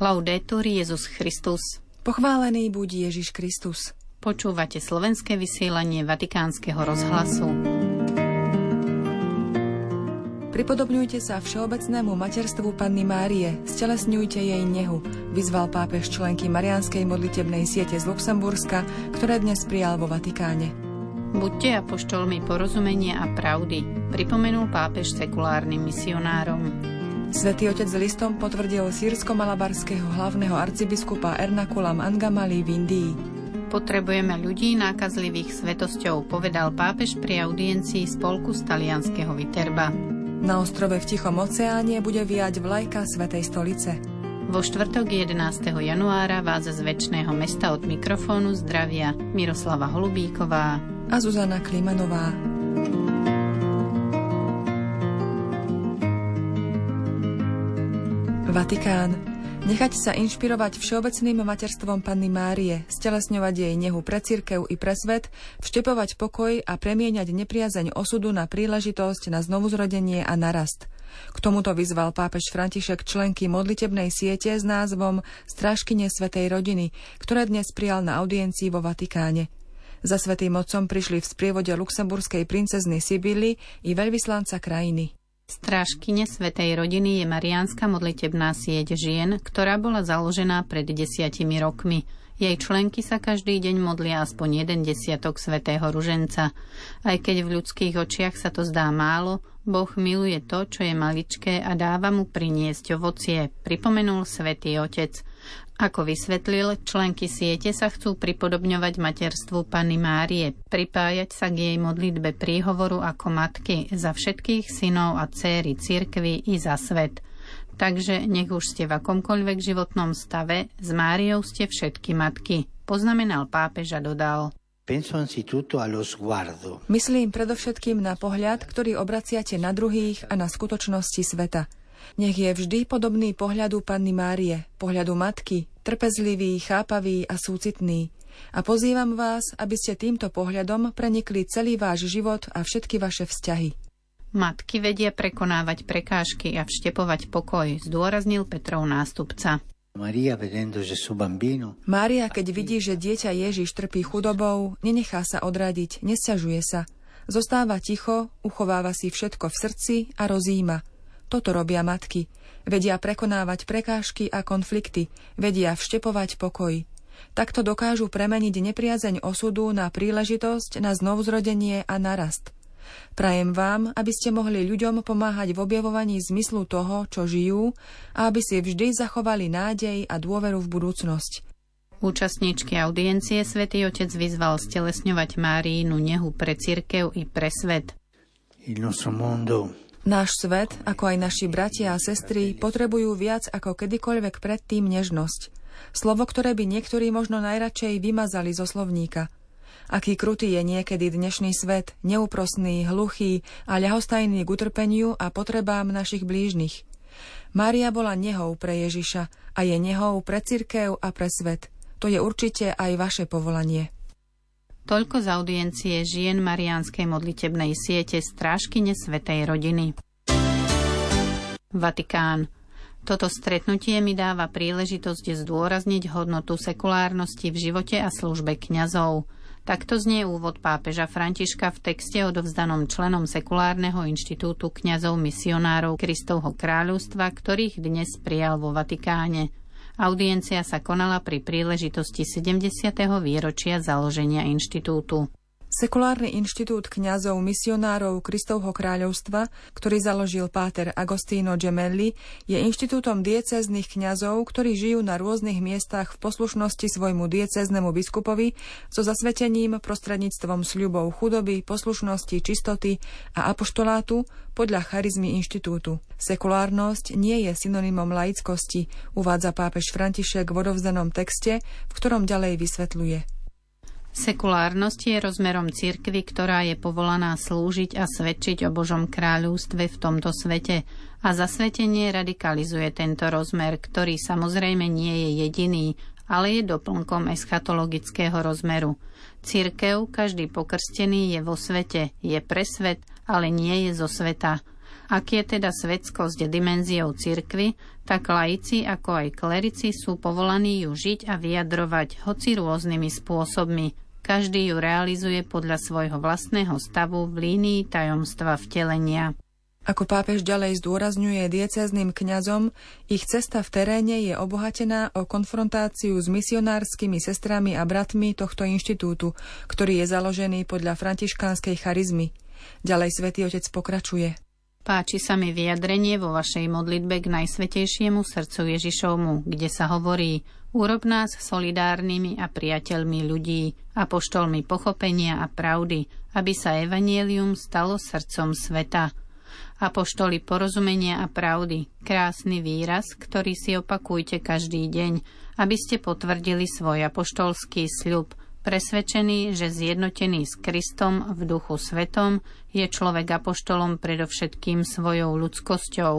Laudetur Jezus Christus. Pochválený buď Ježiš Kristus. Počúvate slovenské vysielanie Vatikánskeho rozhlasu. Pripodobňujte sa všeobecnému materstvu Panny Márie, stelesňujte jej nehu, vyzval pápež členky Marianskej modlitebnej siete z Luxemburska, ktoré dnes prijal vo Vatikáne. Buďte apoštolmi porozumenia a pravdy, pripomenul pápež sekulárnym misionárom. Svetý otec listom potvrdil sírsko-malabarského hlavného arcibiskupa Ernakulam Angamali v Indii. Potrebujeme ľudí nákazlivých svetosťou, povedal pápež pri audiencii spolku z talianského Viterba. Na ostrove v Tichom oceáne bude viať vlajka Svetej stolice. Vo štvrtok 11. januára vás z väčšného mesta od mikrofónu zdravia Miroslava Holubíková a Zuzana Klimanová. Vatikán. Nechať sa inšpirovať všeobecným materstvom Panny Márie, stelesňovať jej nehu pre cirkev i pre svet, vštepovať pokoj a premieňať nepriazeň osudu na príležitosť na znovuzrodenie a narast. K tomuto vyzval pápež František členky modlitebnej siete s názvom Strážkyne Svetej rodiny, ktoré dnes prijal na audiencii vo Vatikáne. Za Svetým Otcom prišli v sprievode luxemburskej princezny Sibily i veľvyslanca krajiny. Strážkyne Svetej rodiny je Mariánska modlitebná sieť žien, ktorá bola založená pred desiatimi rokmi. Jej členky sa každý deň modlia aspoň jeden desiatok svätého ruženca. Aj keď v ľudských očiach sa to zdá málo, Boh miluje to, čo je maličké a dáva mu priniesť ovocie, pripomenul svätý Otec. Ako vysvetlil, členky siete sa chcú pripodobňovať materstvu Panny Márie, pripájať sa k jej modlitbe príhovoru ako matky za všetkých synov a céry cirkvy i za svet. Takže nech už ste v akomkoľvek životnom stave, s Máriou ste všetky matky, poznamenal pápež a dodal. Myslím predovšetkým na pohľad, ktorý obraciate na druhých a na skutočnosti sveta – nech je vždy podobný pohľadu Panny Márie, pohľadu matky, trpezlivý, chápavý a súcitný. A pozývam vás, aby ste týmto pohľadom prenikli celý váš život a všetky vaše vzťahy. Matky vedia prekonávať prekážky a vštepovať pokoj, zdôraznil Petrov nástupca. Mária, keď vidí, že dieťa Ježiš trpí chudobou, nenechá sa odradiť, nesťažuje sa. Zostáva ticho, uchováva si všetko v srdci a rozíma. Toto robia matky. Vedia prekonávať prekážky a konflikty, vedia vštepovať pokoj. Takto dokážu premeniť nepriazeň osudu na príležitosť na znovuzrodenie a narast. Prajem vám, aby ste mohli ľuďom pomáhať v objavovaní zmyslu toho, čo žijú a aby si vždy zachovali nádej a dôveru v budúcnosť. Účastníčky audiencie svätý Otec vyzval stelesňovať Márínu nehu pre cirkev i pre svet. Il nostro mondo Náš svet, ako aj naši bratia a sestry, potrebujú viac ako kedykoľvek predtým nežnosť. Slovo, ktoré by niektorí možno najradšej vymazali zo slovníka. Aký krutý je niekedy dnešný svet, neúprosný, hluchý a ľahostajný k utrpeniu a potrebám našich blížnych. Mária bola nehou pre Ježiša a je nehou pre cirkev a pre svet. To je určite aj vaše povolanie. Toľko z audiencie žien Mariánskej modlitebnej siete Strážkyne Svetej rodiny. Vatikán. Toto stretnutie mi dáva príležitosť zdôrazniť hodnotu sekulárnosti v živote a službe kňazov. Takto znie úvod pápeža Františka v texte odovzdanom členom Sekulárneho inštitútu kňazov misionárov Kristovho kráľovstva, ktorých dnes prijal vo Vatikáne. Audiencia sa konala pri príležitosti 70. výročia založenia inštitútu. Sekulárny inštitút kňazov misionárov Kristovho kráľovstva, ktorý založil páter Agostino Gemelli, je inštitútom diecéznych kňazov, ktorí žijú na rôznych miestach v poslušnosti svojmu diecéznemu biskupovi so zasvetením prostredníctvom sľubov chudoby, poslušnosti, čistoty a apoštolátu podľa charizmy inštitútu. Sekulárnosť nie je synonymom laickosti, uvádza pápež František v odovzdanom texte, v ktorom ďalej vysvetľuje. Sekulárnosť je rozmerom cirkvy, ktorá je povolaná slúžiť a svedčiť o Božom kráľovstve v tomto svete a zasvetenie radikalizuje tento rozmer, ktorý samozrejme nie je jediný, ale je doplnkom eschatologického rozmeru. Cirkev, každý pokrstený je vo svete, je pre svet, ale nie je zo sveta. Ak je teda svetskosť dimenziou cirkvy, tak laici ako aj klerici sú povolaní ju žiť a vyjadrovať hoci rôznymi spôsobmi. Každý ju realizuje podľa svojho vlastného stavu v línii tajomstva vtelenia. Ako pápež ďalej zdôrazňuje diecezným kňazom, ich cesta v teréne je obohatená o konfrontáciu s misionárskymi sestrami a bratmi tohto inštitútu, ktorý je založený podľa františkánskej charizmy. Ďalej svätý Otec pokračuje. Páči sa mi vyjadrenie vo vašej modlitbe k Najsvetejšiemu srdcu Ježišovmu, kde sa hovorí Urob nás solidárnymi a priateľmi ľudí, apoštolmi pochopenia a pravdy, aby sa evanielium stalo srdcom sveta. Apoštoli porozumenia a pravdy, krásny výraz, ktorý si opakujte každý deň, aby ste potvrdili svoj apoštolský sľub, presvedčený, že zjednotený s Kristom v duchu svetom je človek apoštolom predovšetkým svojou ľudskosťou,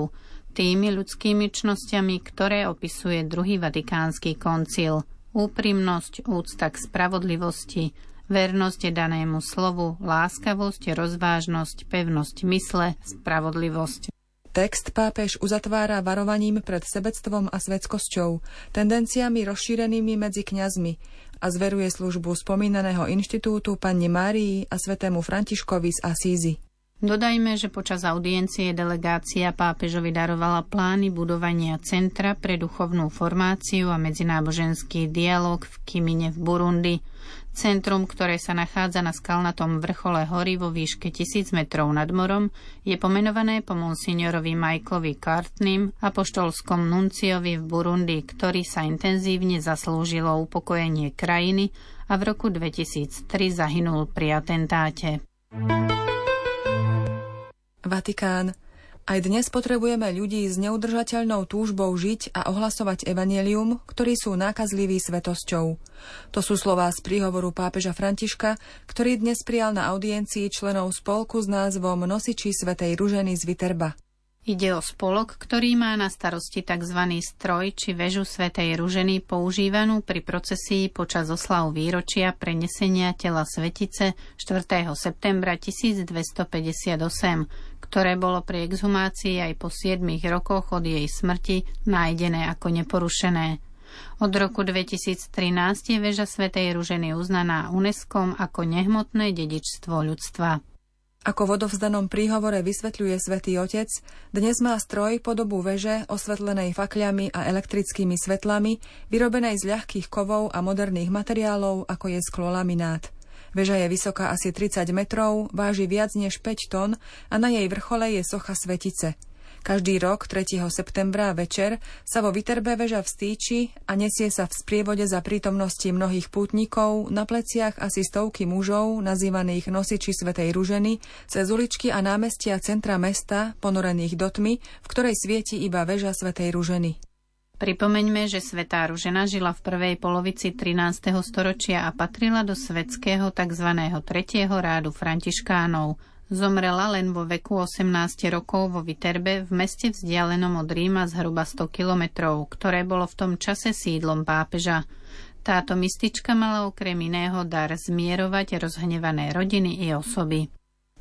tými ľudskými čnosťami, ktoré opisuje druhý vatikánsky koncil, úprimnosť, úcta k spravodlivosti, vernosť danému slovu, láskavosť, rozvážnosť, pevnosť mysle, spravodlivosť. Text pápež uzatvára varovaním pred sebectvom a svetskosťou, tendenciami rozšírenými medzi kňazmi a zveruje službu spomínaného inštitútu Panne Márii a svetému Františkovi z Asízy. Dodajme, že počas audiencie delegácia pápežovi darovala plány budovania Centra pre duchovnú formáciu a medzináboženský dialog v Kimine v Burundi, Centrum, ktoré sa nachádza na skalnatom vrchole hory vo výške 1000 metrov nad morom, je pomenované po monsignorovi Michaelovi Cartnym, apoštolskom nunciovi v Burundi, ktorý sa intenzívne zaslúžilo upokojenie krajiny a v roku 2003 zahynul pri atentáte. Vatikán. Aj dnes potrebujeme ľudí s neudržateľnou túžbou žiť a ohlasovať evanelium, ktorí sú nákazliví svetosťou. To sú slová z príhovoru pápeža Františka, ktorý dnes prijal na audiencii členov spolku s názvom Nosiči Svetej Ruženy z Viterba. Ide o spolok, ktorý má na starosti tzv. stroj či väžu Svetej Ruženy používanú pri procesii počas oslav výročia prenesenia tela Svetice 4. septembra 1258, ktoré bolo pri exhumácii aj po 7 rokoch od jej smrti nájdené ako neporušené. Od roku 2013 je väža Svetej Ruženy uznaná UNESCO ako nehmotné dedičstvo ľudstva. Ako v odovzdanom príhovore vysvetľuje svätý Otec, dnes má stroj podobu veže osvetlenej fakľami a elektrickými svetlami, vyrobenej z ľahkých kovov a moderných materiálov, ako je sklolaminát. Veža je vysoká asi 30 metrov, váži viac než 5 tón a na jej vrchole je socha svetice – každý rok 3. septembra večer sa vo Viterbe veža vstýči a nesie sa v sprievode za prítomnosti mnohých pútnikov na pleciach asi stovky mužov, nazývaných nosiči Svetej Ruženy, cez uličky a námestia centra mesta, ponorených do tmy, v ktorej svieti iba väža Svetej Ruženy. Pripomeňme, že svetá Ružena žila v prvej polovici 13. storočia a patrila do svetského tzv. tretieho rádu františkánov – Zomrela len vo veku 18 rokov vo Viterbe v meste vzdialenom od Ríma zhruba 100 kilometrov, ktoré bolo v tom čase sídlom pápeža. Táto mistička mala okrem iného dar zmierovať rozhnevané rodiny i osoby.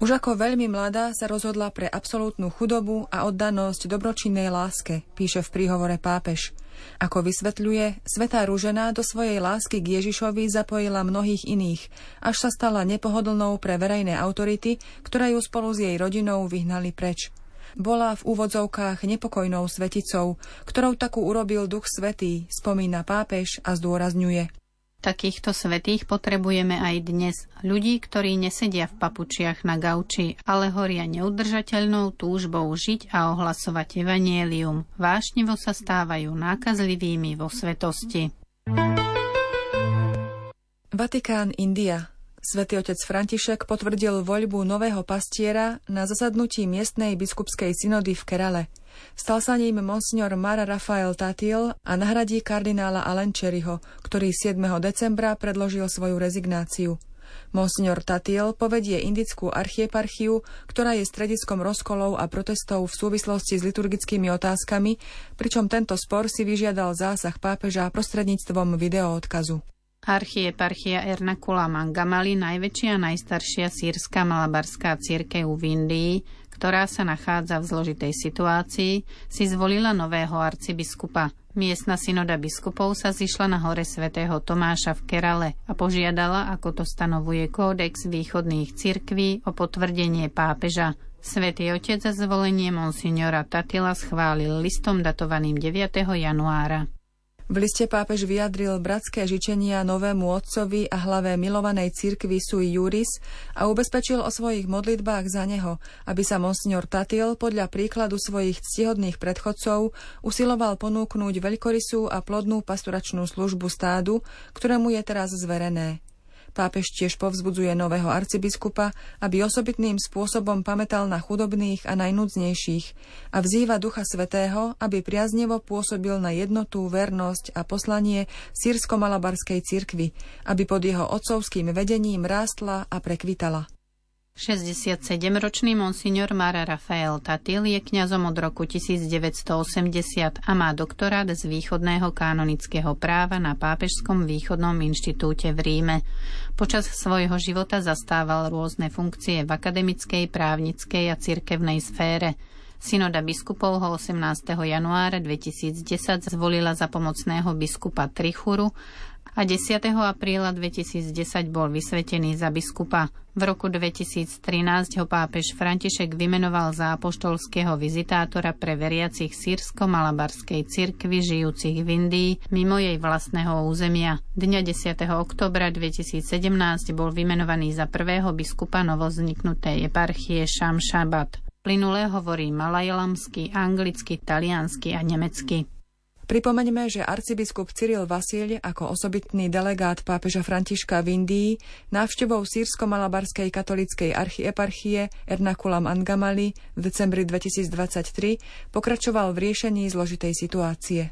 Už ako veľmi mladá sa rozhodla pre absolútnu chudobu a oddanosť dobročinnej láske, píše v príhovore pápež. Ako vysvetľuje, Svetá Rúžená do svojej lásky k Ježišovi zapojila mnohých iných, až sa stala nepohodlnou pre verejné autority, ktoré ju spolu s jej rodinou vyhnali preč. Bola v úvodzovkách nepokojnou sveticou, ktorou takú urobil Duch Svetý, spomína pápež a zdôrazňuje. Takýchto svetých potrebujeme aj dnes. Ľudí, ktorí nesedia v papučiach na gauči, ale horia neudržateľnou túžbou žiť a ohlasovať evanielium. Vášnivo sa stávajú nákazlivými vo svetosti. Vatikán, India. Svetý otec František potvrdil voľbu nového pastiera na zasadnutí miestnej biskupskej synody v Kerale. Stal sa ním monsignor Mara Rafael Tatil a nahradí kardinála Alenčeriho, ktorý 7. decembra predložil svoju rezignáciu. Monsignor Tatil povedie indickú archieparchiu, ktorá je strediskom rozkolov a protestov v súvislosti s liturgickými otázkami, pričom tento spor si vyžiadal zásah pápeža prostredníctvom videoodkazu. Archieparchia Ernakula Mangamali, najväčšia a najstaršia sírska malabarská církev v Indii, ktorá sa nachádza v zložitej situácii, si zvolila nového arcibiskupa. Miestna synoda biskupov sa zišla na hore svätého Tomáša v Kerale a požiadala, ako to stanovuje kódex východných cirkví, o potvrdenie pápeža. Svetý otec za zvolenie monsignora Tatila schválil listom datovaným 9. januára. V liste pápež vyjadril bratské žičenia novému otcovi a hlave milovanej cirkvi Sui Juris a ubezpečil o svojich modlitbách za neho, aby sa monsignor Tatil podľa príkladu svojich ctihodných predchodcov usiloval ponúknuť veľkorysú a plodnú pasturačnú službu stádu, ktorému je teraz zverené. Pápež tiež povzbudzuje nového arcibiskupa, aby osobitným spôsobom pamätal na chudobných a najnudznejších a vzýva Ducha Svetého, aby priaznevo pôsobil na jednotu, vernosť a poslanie sírsko-malabarskej cirkvi, aby pod jeho otcovským vedením rástla a prekvitala. 67-ročný monsignor Mara Rafael Tatil je kňazom od roku 1980 a má doktorát z východného kanonického práva na Pápežskom východnom inštitúte v Ríme. Počas svojho života zastával rôzne funkcie v akademickej, právnickej a cirkevnej sfére. Synoda biskupov ho 18. januára 2010 zvolila za pomocného biskupa Trichuru a 10. apríla 2010 bol vysvetený za biskupa. V roku 2013 ho pápež František vymenoval za apoštolského vizitátora pre veriacich sírsko-malabarskej cirkvi žijúcich v Indii mimo jej vlastného územia. Dňa 10. oktobra 2017 bol vymenovaný za prvého biskupa novozniknutej eparchie Shamshabat. Plynule hovorí malajlamsky, anglicky, taliansky a nemecky. Pripomeňme, že arcibiskup Cyril Vasil ako osobitný delegát pápeža Františka v Indii návštevou sírsko-malabarskej katolíckej archieparchie Ernakulam Angamali v decembri 2023 pokračoval v riešení zložitej situácie.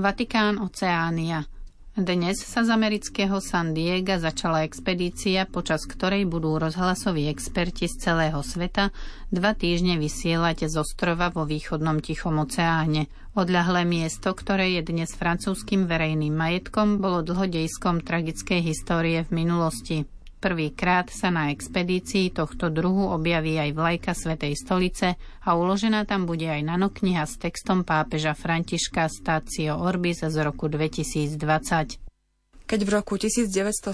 Vatikán Oceánia dnes sa z amerického San Diego začala expedícia, počas ktorej budú rozhlasoví experti z celého sveta dva týždne vysielať z ostrova vo východnom Tichom oceáne. Odľahlé miesto, ktoré je dnes francúzským verejným majetkom, bolo dlhodejskom tragickej histórie v minulosti. Prvýkrát sa na expedícii tohto druhu objaví aj vlajka Svetej stolice a uložená tam bude aj nanokniha s textom pápeža Františka Stacio Orbis z roku 2020. Keď v roku 1917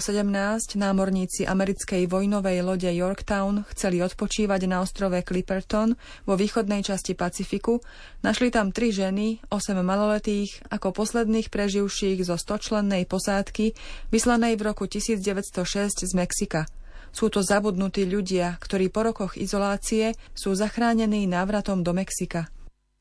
námorníci americkej vojnovej lode Yorktown chceli odpočívať na ostrove Clipperton vo východnej časti Pacifiku, našli tam tri ženy, osem maloletých, ako posledných preživších zo stočlennej posádky, vyslanej v roku 1906 z Mexika. Sú to zabudnutí ľudia, ktorí po rokoch izolácie sú zachránení návratom do Mexika.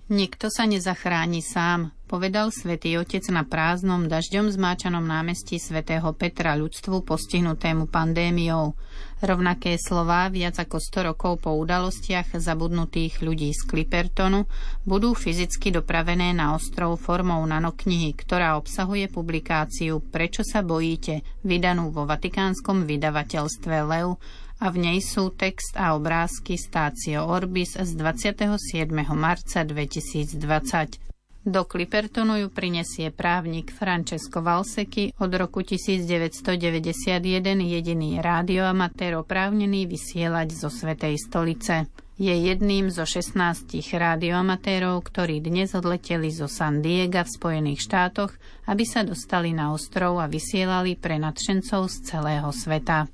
Nikto sa nezachráni sám, povedal svätý Otec na prázdnom dažďom zmáčanom námestí svätého Petra ľudstvu postihnutému pandémiou. Rovnaké slová viac ako 100 rokov po udalostiach zabudnutých ľudí z Clippertonu budú fyzicky dopravené na ostrov formou nanoknihy, ktorá obsahuje publikáciu Prečo sa bojíte, vydanú vo vatikánskom vydavateľstve Leu a v nej sú text a obrázky Stácio Orbis z 27. marca 2020. Do Clippertonu ju prinesie právnik Francesco Valseky od roku 1991 jediný rádioamatér oprávnený vysielať zo Svetej stolice. Je jedným zo 16 rádioamatérov, ktorí dnes odleteli zo San Diego v Spojených štátoch, aby sa dostali na ostrov a vysielali pre nadšencov z celého sveta.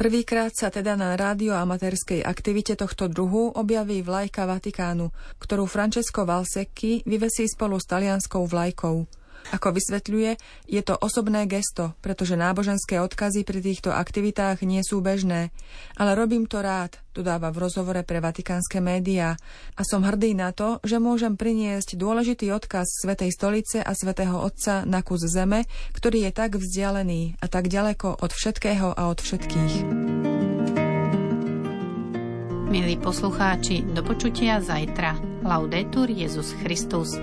Prvýkrát sa teda na rádioamatérskej aktivite tohto druhu objaví vlajka Vatikánu, ktorú Francesco Valsecchi vyvesí spolu s talianskou vlajkou. Ako vysvetľuje, je to osobné gesto, pretože náboženské odkazy pri týchto aktivitách nie sú bežné. Ale robím to rád, dodáva v rozhovore pre vatikánske médiá. A som hrdý na to, že môžem priniesť dôležitý odkaz Svetej stolice a Svetého Otca na kus zeme, ktorý je tak vzdialený a tak ďaleko od všetkého a od všetkých. Milí poslucháči, do počutia zajtra. Laudetur Jezus Christus.